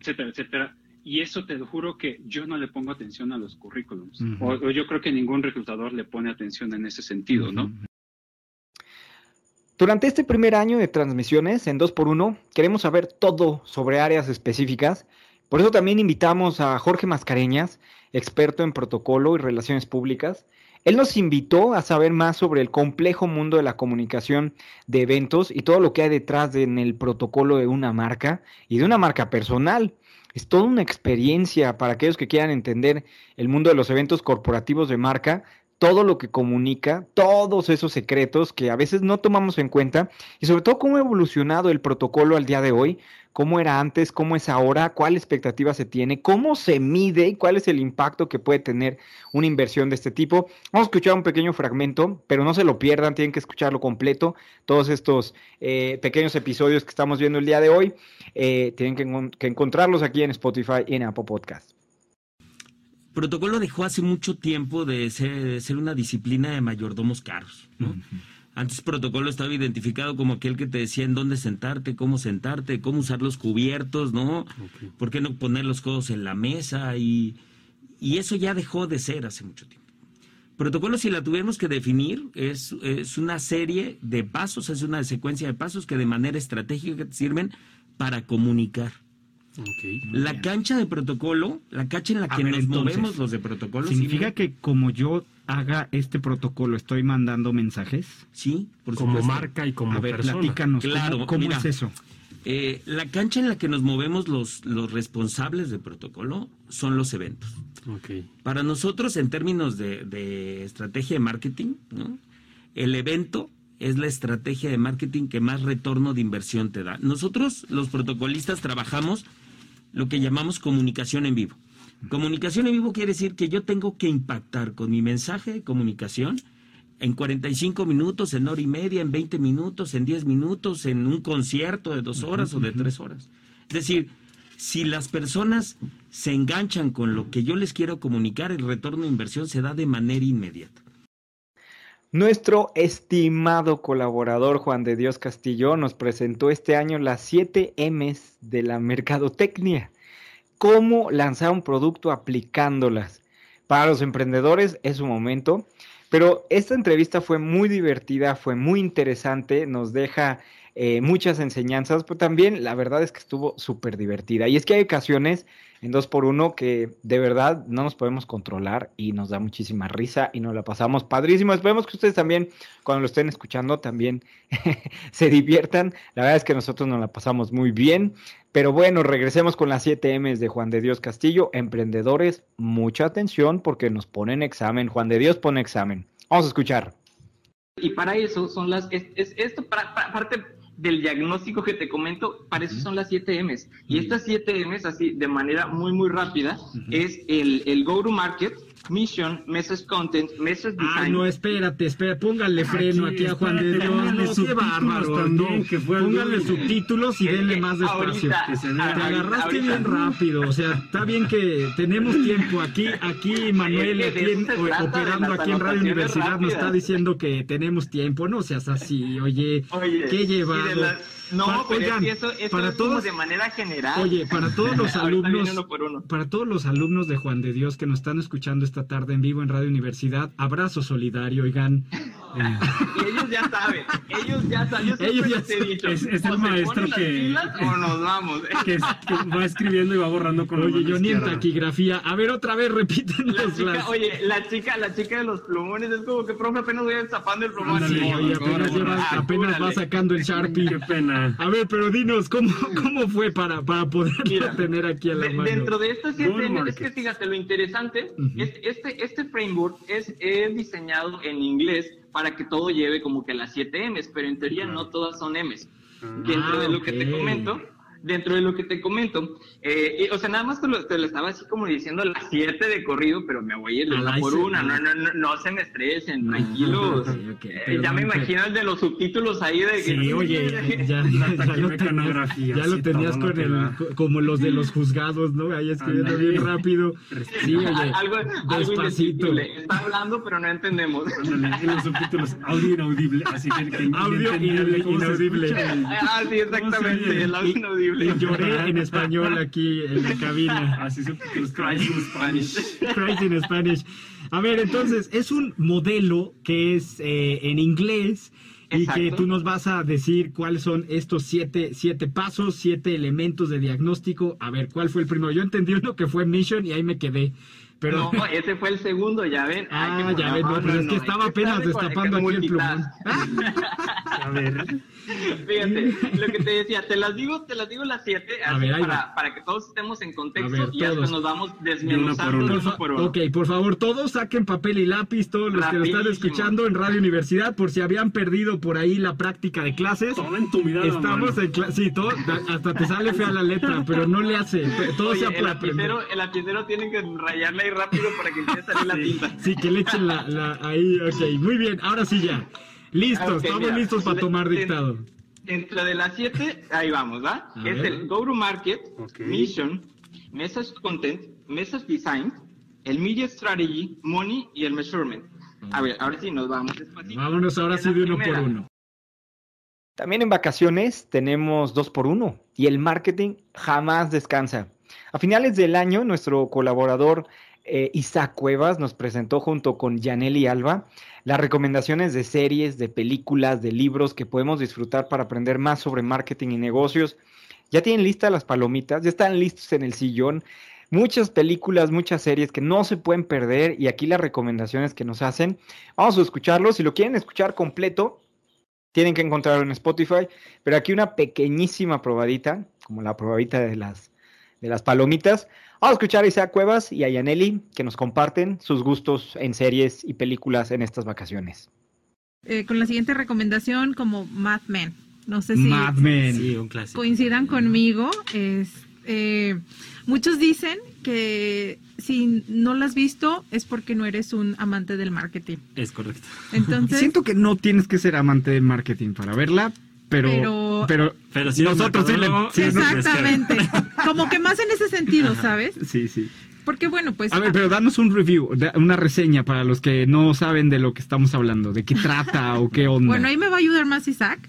etcétera, etcétera. Y eso te lo juro que yo no le pongo atención a los currículums. o, yo creo que ningún reclutador le pone atención en ese sentido, ¿no? Durante este primer año de transmisiones en 2x1 queremos saber todo sobre áreas específicas. Por eso también invitamos a Jorge Mascareñas, experto en protocolo y relaciones públicas. Él nos invitó a saber más sobre el complejo mundo de la comunicación de eventos y todo lo que hay detrás de, en el protocolo de una marca y de una marca personal. Es toda una experiencia para aquellos que quieran entender el mundo de los eventos corporativos de marca, todo lo que comunica, todos esos secretos que a veces no tomamos en cuenta y sobre todo cómo ha evolucionado el protocolo al día de hoy cómo era antes, cómo es ahora, cuál expectativa se tiene, cómo se mide y cuál es el impacto que puede tener una inversión de este tipo. Vamos a escuchar un pequeño fragmento, pero no se lo pierdan, tienen que escucharlo completo. Todos estos eh, pequeños episodios que estamos viendo el día de hoy, eh, tienen que, encontrarlos aquí en Spotify y en Apple Podcast. Protocolo dejó hace mucho tiempo de ser, una disciplina de mayordomos caros, ¿no? Antes protocolo estaba identificado como aquel que te decía en dónde sentarte, cómo sentarte, cómo usar los cubiertos, ¿no? ¿Por qué no poner los codos en la mesa? Y, y eso ya dejó de ser hace mucho tiempo. Protocolo, si la tuviéramos que definir, es, es una serie de pasos, es una secuencia de pasos que de manera estratégica te sirven para comunicar. la cancha de protocolo, la cancha en la que nos movemos los de protocolo. Significa que como yo haga este protocolo, estoy mandando mensajes. Sí, por como marca y como a ver, persona. Platícanos, claro, ¿cómo, es eso? Eh, la cancha en la que nos movemos los, los responsables de protocolo son los eventos. Okay. Para nosotros, en términos de, de estrategia de marketing, el evento es la estrategia de marketing que más retorno de inversión te da. Nosotros, los protocolistas, trabajamos lo que llamamos comunicación en vivo. Comunicación en vivo quiere decir que yo tengo que impactar con mi mensaje de comunicación en 45 minutos, en hora y media, en 20 minutos, en 10 minutos, en un concierto de dos horas o de tres horas. Es decir, si las personas se enganchan con lo que yo les quiero comunicar, el retorno de inversión se da de manera inmediata. Nuestro estimado colaborador Juan de Dios Castillo nos presentó este año las 7 M's de la mercadotecnia cómo lanzar un producto aplicándolas. Para los emprendedores es un momento, pero esta entrevista fue muy divertida, fue muy interesante, nos deja eh, muchas enseñanzas, pero también la verdad es que estuvo súper divertida. Y es que hay ocasiones en 2x1 que de verdad no nos podemos controlar y nos da muchísima risa y nos la pasamos padrísimo. Esperemos que ustedes también, cuando lo estén escuchando, también se diviertan. La verdad es que nosotros nos la pasamos muy bien. Pero bueno, regresemos con las 7 M's de Juan de Dios Castillo. Emprendedores, mucha atención porque nos ponen examen. Juan de Dios pone examen. Vamos a escuchar. Y para eso son las, es, esto para, parte del diagnóstico que te comento, para eso son las 7 M's. Y estas 7 M's, así de manera muy, muy rápida, es el, el go-to-market, mission, message content, design. Ah, no, espérate, espera, póngale freno aquí, a Juan de espérate, Dios. póngale subtítulos también, que fue póngale Google. subtítulos y Es denle más despacio. ahorita- Que se vea. Te agarraste ahorita- bien rápido, o sea, está bien que tenemos tiempo. Aquí, aquí Manuel, Es que aquí en- operando aquí en Radio Universidad, nos está rápidas. diciendo que tenemos tiempo. No seas así, oye, Oye, qué llevado. No, Pa- pero oigan, es que eso, eso para es como todos- de manera general. Oye, para todos los alumnos, viene uno por uno. para todos los alumnos de Juan de Dios que nos están escuchando esta tarde en vivo en Radio Universidad, abrazo solidario, oigan. Y ellos ya saben, ellos ya saben. Ellos ya les he dicho, Es- es el maestro que- o nos vamos. que, es- que va escribiendo y va borrando con Oye, yo ni en taquigrafía. A ver, otra vez, repítenos La chica, las... oye, la chica, la chica de los plumones es como que, profe, apenas voy destapando el plumón. Sí, oye, apenas, lleva- va sacando el Sharpie. Qué pena. A ver, pero dinos, ¿cómo, cómo fue para, para Mira, tener aquí a la De- mano? dentro de estas siete es market. que fíjate, lo interesante, Ujú. es- este, este framework es, es diseñado en inglés para que todo lleve como que las 7 M's, pero en teoría no todas son M's. Dentro Ah, de lo que te comento, dentro de lo que te comento, eh, y, o sea, nada más te lo, te lo estaba así como diciendo las 7 de corrido, pero me voy a ir de una por una, no, no, no, no se me estresen, tranquilos. Eh, ya me per- imagino el de los subtítulos ahí de que... Sí, oye, ya, ya, ya lo tenías, ya lo con el, como los de los juzgados, ¿no? Ahí escribiendo bien rápido. Sí, oye, algo, despacito. Está hablando, pero no entendemos. Y los subtítulos audio inaudible, así que, que Audio inentendible, ¿cómo se inaudible. el- Ah, sí, exactamente, el audio inaudible. Lloré en español aquí en la cabina. Así subtítulos, Cry in Spanish. Christ in Spanish. A ver, entonces, es un modelo que es eh, en inglés y que Exacto. tú nos vas a decir cuáles son estos siete, siete pasos, siete elementos de diagnóstico. A ver, ¿cuál fue el primero? Yo entendí uno que fue Mission y ahí me quedé. Pero, No, ese fue el segundo, ya ven. ah, Ay, ya ven, no, pero es que estaba hay que apenas destapando aquí el plumón. A ver. Fíjate, lo que te decía, te las digo, te las digo las siete, A así ver, para, para que todos estemos en contexto ver, y hasta nos vamos desmenuzando Por uno por uno. Ok, por favor, todos saquen papel y lápiz, todos los que lo están escuchando en Radio Universidad, por si habían perdido por ahí la práctica de clases. Todo en tu mirada, Estamos mano. en clase, sí, todo, hasta te sale fea la letra, pero no le hace, todo Oye, sea el lapicero, el lapicero tiene que rayarle ahí rápido para que empiece a salir la tinta. Sí, que le echen la, la- ahí, ok, muy bien, ahora sí ya. Listos, Ok, estamos mira, listos para tomar dictado. Dentro de las siete, ahí vamos, ¿va? A es ver. el Go to Market. Mission, Message Content, Message Design, el Media Strategy, Money y el Measurement. A ver, ahora sí nos vamos despacito. Vámonos ahora sí de uno primera, por uno. También en vacaciones tenemos dos por uno y el marketing jamás descansa. A finales del año, nuestro colaborador eh, Isaac Cuevas nos presentó junto con Yaneli Alba las recomendaciones de series, de películas, de libros que podemos disfrutar para aprender más sobre marketing y negocios. Ya tienen listas las palomitas, ya están listos en el sillón. Muchas películas, muchas series que no se pueden perder y aquí las recomendaciones que nos hacen. Vamos a escucharlos. Si lo quieren escuchar completo, tienen que encontrarlo en Spotify, pero aquí una pequeñísima probadita, como la probadita de las, de las palomitas. Vamos a escuchar a Isaac Cuevas y a Yaneli que nos comparten sus gustos en series y películas en estas vacaciones. Eh, con la siguiente recomendación como Mad Men. No sé si Mad Men. Sí, un clásico. coincidan conmigo. Es, eh, muchos dicen que si no la has visto es porque no eres un amante del marketing. Es correcto. Entonces, Siento que no tienes que ser amante del marketing para verla, pero... Pero- Pero, Pero si nosotros sí le... sí, no- exactamente. Como que más en ese sentido, ¿sabes? Sí, sí. Porque bueno, pues... A ver, pero danos un review, da- una reseña para los que no saben de lo que estamos hablando, de qué trata o qué onda. Bueno, ahí me va a ayudar más Isaac,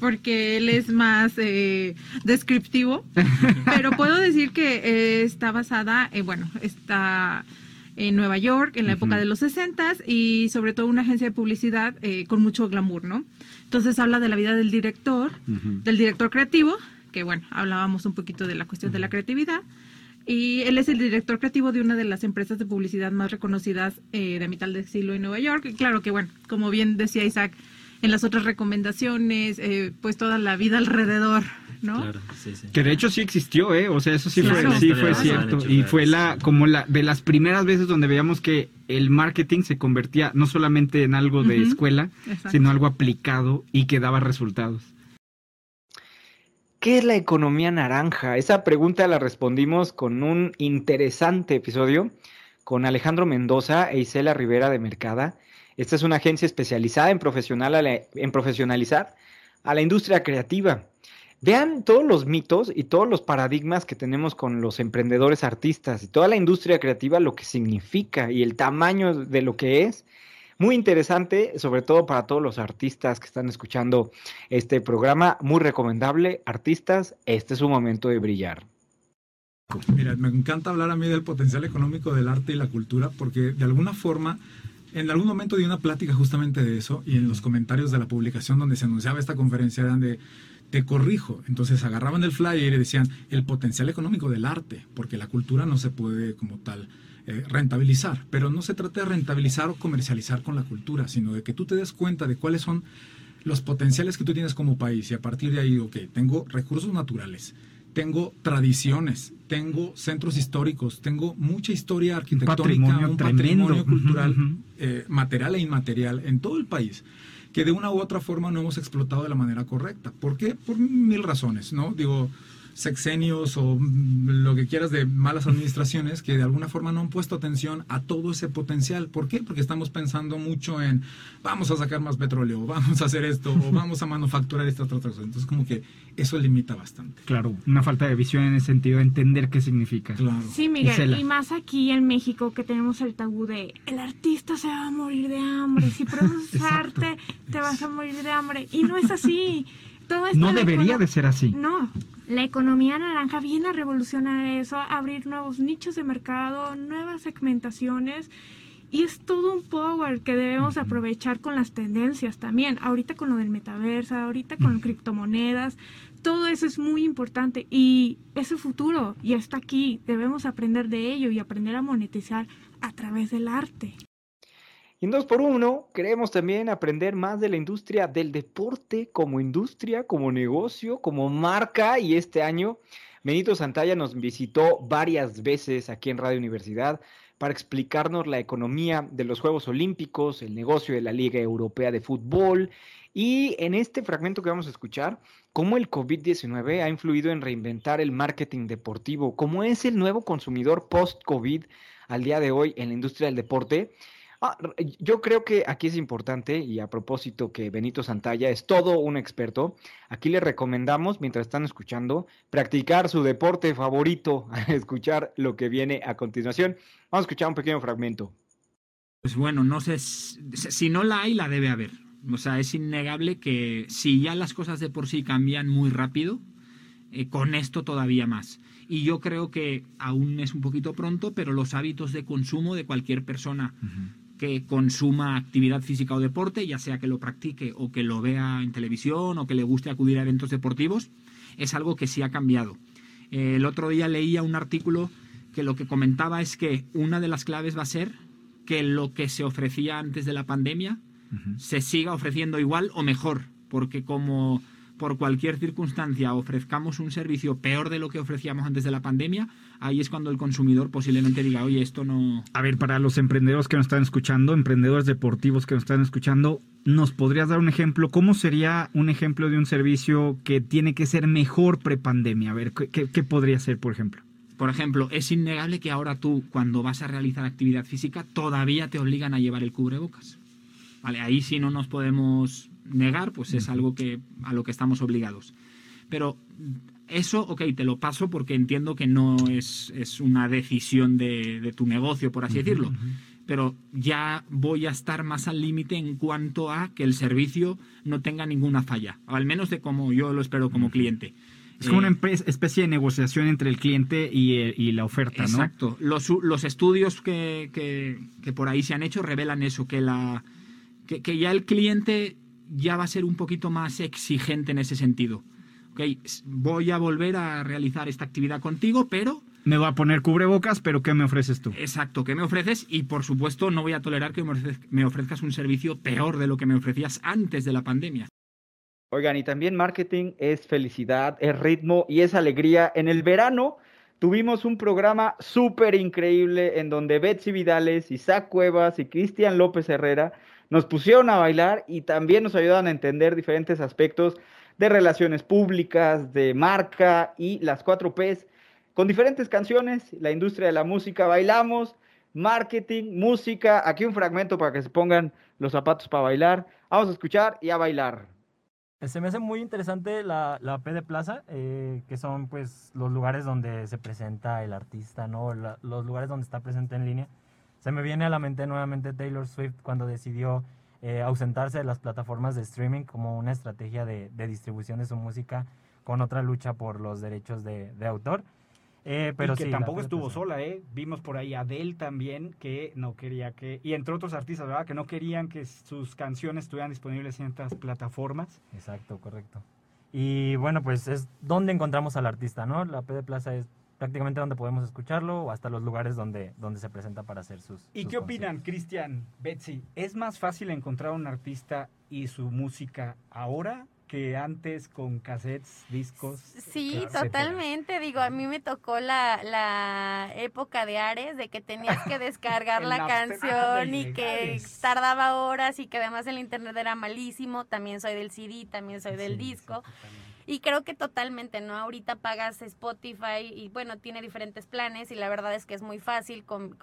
porque él es más eh, descriptivo. Pero puedo decir que eh, está basada, eh, bueno, está en Nueva York, en la época de los 60 y sobre todo una agencia de publicidad eh, con mucho glamour, ¿no? Entonces habla de la vida del director, del director creativo, que bueno, hablábamos un poquito de la cuestión de la creatividad. Y él es el director creativo de una de las empresas de publicidad más reconocidas eh, de mitad del siglo en Nueva York. Y claro que, bueno, como bien decía Isaac, en las otras recomendaciones, eh, pues toda la vida alrededor, ¿no? Claro, sí, sí. Que de hecho sí existió, ¿eh? O sea, eso sí Claro. fue, sí Claro. fue cierto. Y fue la, como la, de las primeras veces donde veíamos que el marketing se convertía no solamente en algo de escuela, Exacto. sino algo aplicado y que daba resultados. ¿Qué es la economía naranja? Esa pregunta la respondimos con un interesante episodio con Alejandro Mendoza e Isela Rivera de Mercada. Esta es una agencia especializada en, profesional, en profesionalizar a la industria creativa. Vean todos los mitos y todos los paradigmas que tenemos con los emprendedores artistas y toda la industria creativa, lo que significa y el tamaño de lo que es. Muy interesante, sobre todo para todos los artistas que están escuchando este programa. Muy recomendable. Artistas, este es un momento de brillar. Mira, me encanta hablar a mí del potencial económico del arte y la cultura porque de alguna forma en algún momento di una plática justamente de eso y en los comentarios de la publicación donde se anunciaba esta conferencia eran de te corrijo. Entonces agarraban el flyer y decían el potencial económico del arte, porque la cultura no se puede como tal eh, rentabilizar. Pero no se trata de rentabilizar o comercializar con la cultura, sino de que tú te des cuenta de cuáles son los potenciales que tú tienes como país y a partir de ahí, ok, tengo recursos naturales, tengo tradiciones, tengo centros históricos, tengo mucha historia arquitectónica, un patrimonio, cultural, eh, material e inmaterial en todo el país que de una u otra forma no hemos explotado de la manera correcta. ¿Por qué? Por mil razones, ¿no? Digo, sexenios o lo que quieras de malas administraciones que de alguna forma no han puesto atención a todo ese potencial. ¿Por qué? Porque estamos pensando mucho en vamos a sacar más petróleo, vamos a hacer esto, o vamos a manufacturar esta otra cosa. Entonces como que eso limita bastante. Claro, una falta de visión en ese sentido, de entender qué significa. Claro. Sí, Miguel, y más aquí en México que tenemos el tabú de el artista se va a morir de hambre, si produces arte te vas a morir de hambre. Y no es así. Todo no debería de ser así. No, la economía naranja viene a revolucionar eso, a abrir nuevos nichos de mercado, nuevas segmentaciones. Y es todo un power que debemos aprovechar con las tendencias también. Ahorita con lo del metaverso, ahorita con criptomonedas, todo eso es muy importante y es el futuro y está aquí. Debemos aprender de ello y aprender a monetizar a través del arte. Y en 2x1 queremos también aprender más de la industria del deporte como industria, como negocio, como marca. Y este año Benito Santalla nos visitó varias veces aquí en Radio Universidad para explicarnos la economía de los Juegos Olímpicos, el negocio de la Liga Europea de Fútbol y en este fragmento que vamos a escuchar, cómo el COVID-19 ha influido en reinventar el marketing deportivo, cómo es el nuevo consumidor post-COVID al día de hoy en la industria del deporte Ah, yo creo que aquí es importante, y a propósito que Benito Santalla es todo un experto, aquí le recomendamos, mientras están escuchando, practicar su deporte favorito, escuchar lo que viene a continuación. Vamos a escuchar un pequeño fragmento. Pues bueno, no sé, si no la hay, la debe haber. O sea, es innegable que si ya las cosas de por sí cambian muy rápido, eh, con esto todavía más. Y yo creo que aún es un poquito pronto, pero los hábitos de consumo de cualquier persona que consuma actividad física o deporte, ya sea que lo practique o que lo vea en televisión o que le guste acudir a eventos deportivos, es algo que sí ha cambiado. El otro día leía un artículo que lo que comentaba es que una de las claves va a ser que lo que se ofrecía antes de la pandemia se siga ofreciendo igual o mejor, porque como por cualquier circunstancia ofrezcamos un servicio peor de lo que ofrecíamos antes de la pandemia, ahí es cuando el consumidor posiblemente diga, oye, esto no... A ver, para los emprendedores que nos están escuchando, emprendedores deportivos que nos están escuchando, ¿nos podrías dar un ejemplo? ¿Cómo sería un ejemplo de un servicio que tiene que ser mejor prepandemia? A ver, ¿qué, qué podría ser, por ejemplo? Por ejemplo, es innegable que ahora tú, cuando vas a realizar actividad física, todavía te obligan a llevar el cubrebocas. Vale, ahí sí no nos podemos negar, pues es algo que, a lo que estamos obligados. Pero eso, ok, te lo paso porque entiendo que no es, es una decisión de, tu negocio, por así decirlo. Pero ya voy a estar más al límite en cuanto a que el servicio no tenga ninguna falla, o al menos de como yo lo espero como cliente. Es como una eh, especie de negociación entre el cliente y, eh, y la oferta, ¿no? Exacto. Los, los estudios que, que, que, por ahí se han hecho revelan eso, que, la, que, que ya el cliente ya va a ser un poquito más exigente en ese sentido. Okay, voy a volver a realizar esta actividad contigo, pero... Me va a poner cubrebocas, pero ¿qué me ofreces tú? Exacto, ¿qué me ofreces? Y por supuesto no voy a tolerar que me ofrezcas un servicio peor de lo que me ofrecías antes de la pandemia. Oigan, y también marketing es felicidad, es ritmo y es alegría. En el verano tuvimos un programa súper increíble en donde Betsy Vidales, Isaac Cuevas y Cristian López Herrera nos pusieron a bailar y también nos ayudan a entender diferentes aspectos de relaciones públicas, de marca y las cuatro Ps con diferentes canciones, la industria de la música, bailamos, marketing, música, aquí un fragmento para que se pongan los zapatos para bailar. Vamos a escuchar y a bailar. Se me hace muy interesante la, la P de Plaza, eh, que son pues los lugares donde se presenta el artista, ¿no? los lugares donde está presente en línea. Se me viene a la mente nuevamente Taylor Swift cuando decidió eh, ausentarse de las plataformas de streaming como una estrategia de, de, distribución de su música con otra lucha por los derechos de, de autor. Eh, pero y que tampoco estuvo sola, ¿eh? Vimos por ahí a Adele también, que no quería que, y entre otros artistas, ¿verdad? Que no querían que sus canciones estuvieran disponibles en estas plataformas. Exacto, correcto. Y bueno, pues es donde encontramos al artista, ¿no? La P de Plaza es prácticamente donde podemos escucharlo o hasta los lugares donde, donde se presenta para hacer sus... ¿Y qué opinan, Cristian, Betsy? ¿Es más fácil encontrar un artista y su música ahora que antes con cassettes, discos. Sí, totalmente. Digo, a mí me tocó la, la época de Ares, de que tenías que descargar la canción y que tardaba horas y que además el internet era malísimo. También soy del CD, también soy del disco. Y creo que totalmente, ¿no? Ahorita pagas Spotify y bueno, tiene diferentes planes y la verdad es que es muy fácil con,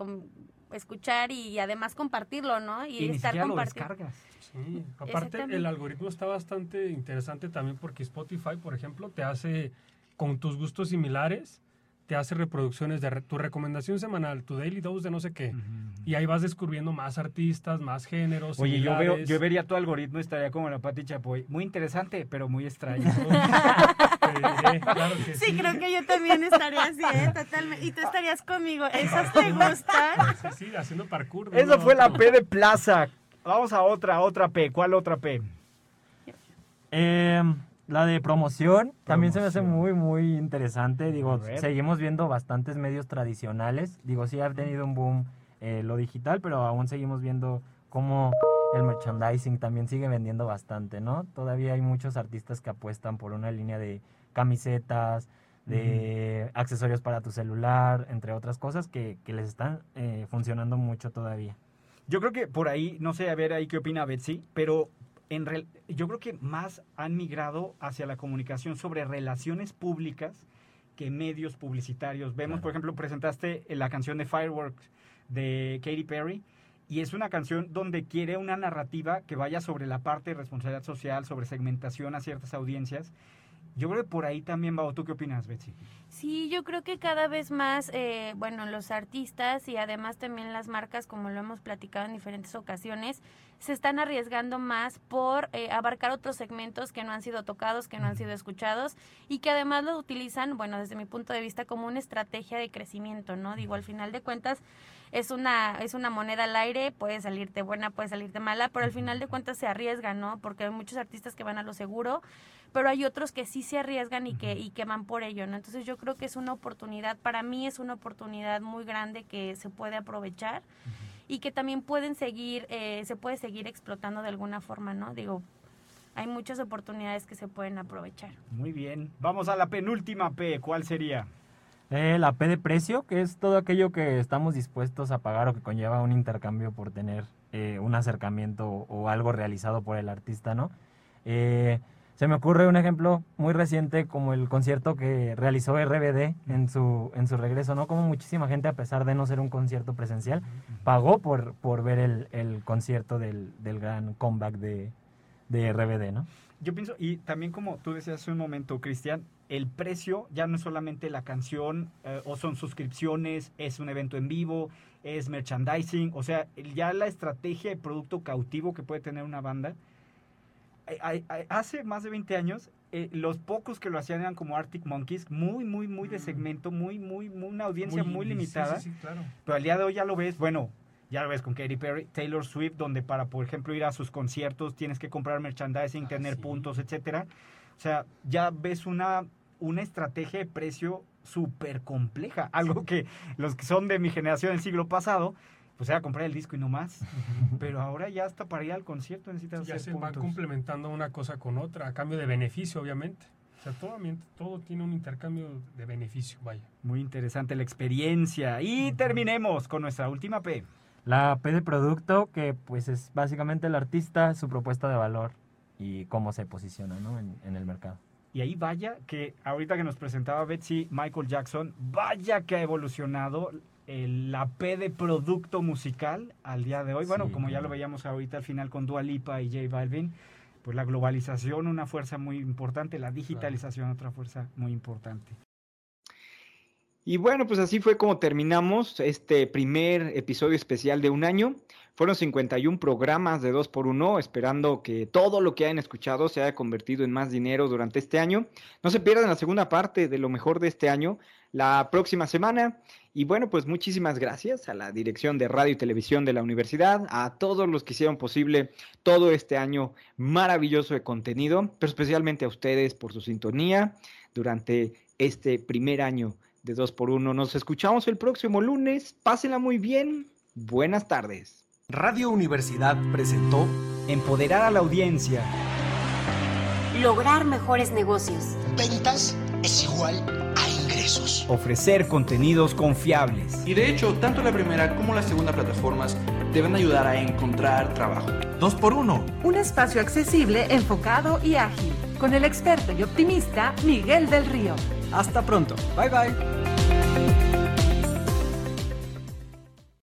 escuchar y además compartirlo, ¿no? Y, estar compartiendo. Sí, aparte el algoritmo está bastante interesante también porque Spotify, por ejemplo, te hace con tus gustos similares, te hace reproducciones de tu recomendación semanal, tu daily dose de no sé qué. Y ahí vas descubriendo más artistas, más géneros. Oye, yo veo, yo vería tu algoritmo, estaría como la Pati Chapoy. Muy interesante, pero muy extraño. sí, creo que yo también estaría así, ¿eh? Totalmente. Y tú estarías conmigo. ¿Esos te gustan? Sí, sí, haciendo parkour. Eso fue la P de Plaza. Vamos a otra, otra P. ¿Cuál otra P? Em, la de promoción, también se me hace muy, muy interesante. Digo, seguimos viendo bastantes medios tradicionales. Digo, sí ha tenido un boom eh, lo digital, pero aún seguimos viendo cómo el merchandising también sigue vendiendo bastante, ¿no? Todavía hay muchos artistas que apuestan por una línea de camisetas, de accesorios para tu celular, entre otras cosas que, les están eh, funcionando mucho todavía. Yo creo que por ahí, no sé, a ver ahí qué opina Betsy, pero en yo creo que más han migrado hacia la comunicación sobre relaciones públicas que medios publicitarios. Vemos, por ejemplo, presentaste la canción de Fireworks de Katy Perry y es una canción donde quiere una narrativa que vaya sobre la parte de responsabilidad social, sobre segmentación a ciertas audiencias yo creo que por ahí también va. ¿Tú qué opinas, Betsy? Sí, yo creo que cada vez más, eh, bueno, los artistas y además también las marcas, como lo hemos platicado en diferentes ocasiones, se están arriesgando más por eh, abarcar otros segmentos que no han sido tocados, que no han sido escuchados y que además lo utilizan, bueno, desde mi punto de vista, como una estrategia de crecimiento, ¿no? Digo, al final de cuentas, es una, es una moneda al aire, puede salirte buena, puede salirte mala, pero al final de cuentas se arriesgan, ¿no? Porque hay muchos artistas que van a lo seguro, pero hay otros que sí se arriesgan y que, y que van por ello, ¿no? Entonces yo creo que es una oportunidad, para mí es una oportunidad muy grande que se puede aprovechar y que también pueden seguir, eh, se puede seguir explotando de alguna forma, ¿no? Digo, hay muchas oportunidades que se pueden aprovechar. Muy bien, vamos a la penúltima P, ¿cuál sería? Eh, la P de precio, que es todo aquello que estamos dispuestos a pagar o que conlleva un intercambio por tener eh, un acercamiento o, algo realizado por el artista, ¿no? Eh, se me ocurre un ejemplo muy reciente como el concierto que realizó RBD en su, en su regreso, ¿no? Como muchísima gente, a pesar de no ser un concierto presencial, pagó por, por ver el, el concierto del, del, gran comeback de, de RBD, ¿no? Yo pienso, y también como tú decías hace un momento, Cristian, el precio ya no es solamente la canción eh, o son suscripciones, es un evento en vivo, es merchandising, o sea, ya la estrategia de producto cautivo que puede tener una banda. Hace más de 20 años, eh, los pocos que lo hacían eran como Arctic Monkeys, muy, muy, muy de mm. segmento, muy, muy, muy una audiencia muy, limitada. Sí, sí, claro. Pero al día de hoy ya lo ves, bueno, ya lo ves con Katy Perry, Taylor Swift, donde para, por ejemplo, ir a sus conciertos tienes que comprar merchandising, ah, tener puntos, etcétera. O sea, ya ves una una estrategia de precio súper compleja, algo que los que son de mi generación del siglo pasado, pues era comprar el disco y no más. Pero ahora ya hasta para ir al concierto necesitas Ya se va complementando una cosa con otra, a cambio de beneficio, obviamente. O sea, todo, todo tiene un intercambio de beneficio, vaya. Muy interesante la experiencia. Y terminemos con nuestra última P. La P de producto, que pues es básicamente el artista, su propuesta de valor y cómo se posiciona ¿no? en, el mercado. Y ahí vaya que ahorita que nos presentaba Betsy Michael Jackson, vaya que ha evolucionado la P de producto musical al día de hoy. Bueno, como ya lo veíamos ahorita al final con Dua Lipa y J Balvin, pues la globalización una fuerza muy importante, la digitalización otra fuerza muy importante. Y bueno, pues así fue como terminamos este primer episodio especial de un año. Fueron 51 programas de 2x1, esperando que todo lo que hayan escuchado se haya convertido en más dinero durante este año. No se pierdan la segunda parte de lo mejor de este año la próxima semana. Y bueno, pues muchísimas gracias a la dirección de radio y televisión de la universidad, a todos los que hicieron posible todo este año maravilloso de contenido, pero especialmente a ustedes por su sintonía durante este primer año de 2 por 1 Nos escuchamos el próximo lunes. Pásenla muy bien. Buenas tardes. Radio Universidad presentó Empoderar a la audiencia. Lograr mejores negocios. Ventas es igual a ingresos. Ofrecer contenidos confiables. Y de hecho, tanto la primera como la segunda plataformas deben ayudar a encontrar trabajo. 2 por 1 Un espacio accesible, enfocado y ágil. Con el experto y optimista Miguel del Río. Hasta pronto. Bye bye.